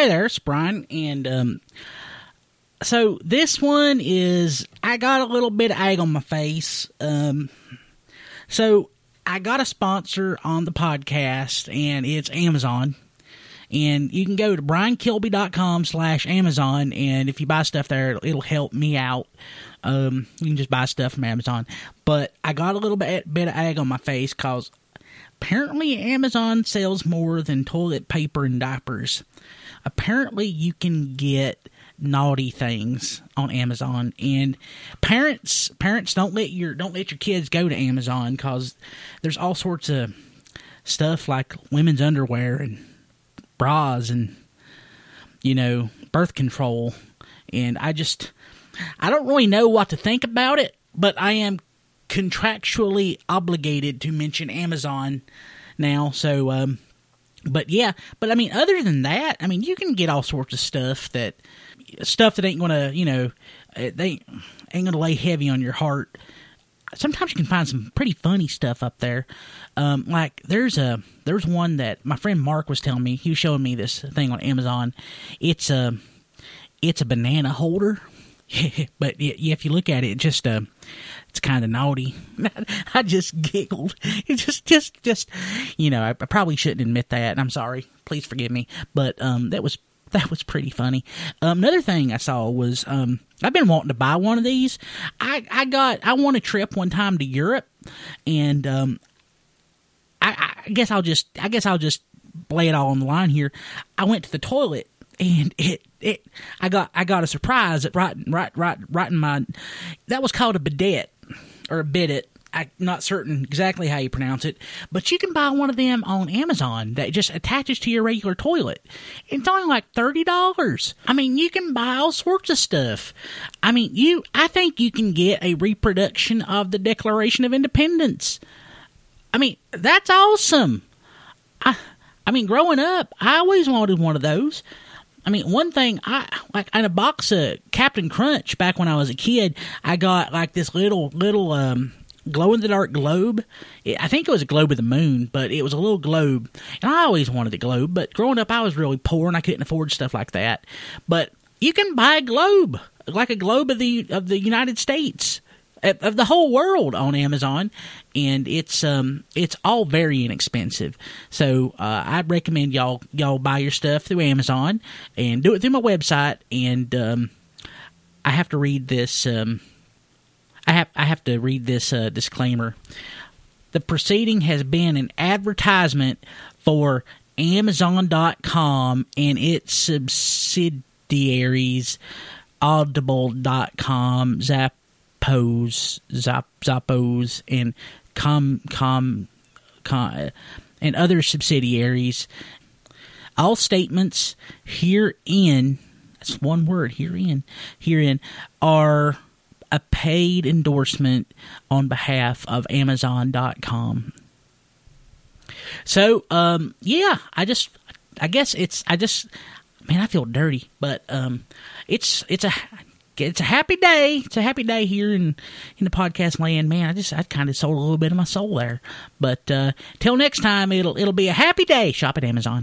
Hey there, it's Brian, and um, so this one is I got a little bit of egg on my face. Um, so I got a sponsor on the podcast, and it's Amazon. And you can go to briankilby.com slash Amazon, and if you buy stuff there, it'll, help me out. Um, you can just buy stuff from Amazon. But I got a little bit, bit of egg on my face because apparently Amazon sells more than toilet paper and diapers. Apparently, you can get naughty things on Amazon, and parents parents don't let your don't let your kids go to Amazon because there's all sorts of stuff like women's underwear and bras and you know birth control, and I just I don't really know what to think about it, but I am contractually obligated to mention Amazon now, so um but yeah, but I mean, other than that, I mean, you can get all sorts of stuff that stuff that ain't gonna, you know, uh, they ain't gonna lay heavy on your heart. Sometimes you can find some pretty funny stuff up there. Um, like there's a there's one that my friend Mark was telling me. He was showing me this thing on Amazon. It's a it's a banana holder, but yeah, if you look at it, just uh, it's kind of naughty. I just giggled. It just, just, just, you know, I, I probably shouldn't admit that. I'm sorry. Please forgive me. But um, that was that was pretty funny. Um, another thing I saw was um, I've been wanting to buy one of these. I, I got I won a trip one time to Europe, and um, I, I guess I'll just I guess I'll just lay it all on the line here. I went to the toilet and it it I got I got a surprise at right right right right in my that was called a bidet or a bidet I'm not certain exactly how you pronounce it, but you can buy one of them on Amazon that just attaches to your regular toilet. It's only like thirty dollars. I mean, you can buy all sorts of stuff. I mean, you. I think you can get a reproduction of the Declaration of Independence. I mean, that's awesome. I, I mean, growing up, I always wanted one of those. I mean, one thing I like in a box of Captain Crunch back when I was a kid, I got like this little little um glow in the dark globe. I think it was a globe of the moon, but it was a little globe. And I always wanted a globe, but growing up I was really poor and I couldn't afford stuff like that. But you can buy a globe, like a globe of the of the United States of the whole world on Amazon, and it's um it's all very inexpensive. So uh, I'd recommend y'all y'all buy your stuff through Amazon and do it through my website. And um, I have to read this. Um, I have I have to read this uh, disclaimer. The proceeding has been an advertisement for Amazon.com and its subsidiaries, Audible.com, Zappos, Zap, Zappos, and Com, Com, Com, and other subsidiaries. All statements herein, that's one word, herein, herein, are a paid endorsement on behalf of Amazon.com. So, um, yeah, I just, I guess it's, I just, man, I feel dirty, but um, it's, it's a, it's a happy day. It's a happy day here in in the podcast land, man. I just I kind of sold a little bit of my soul there, but uh, till next time, it'll it'll be a happy day. Shop at Amazon.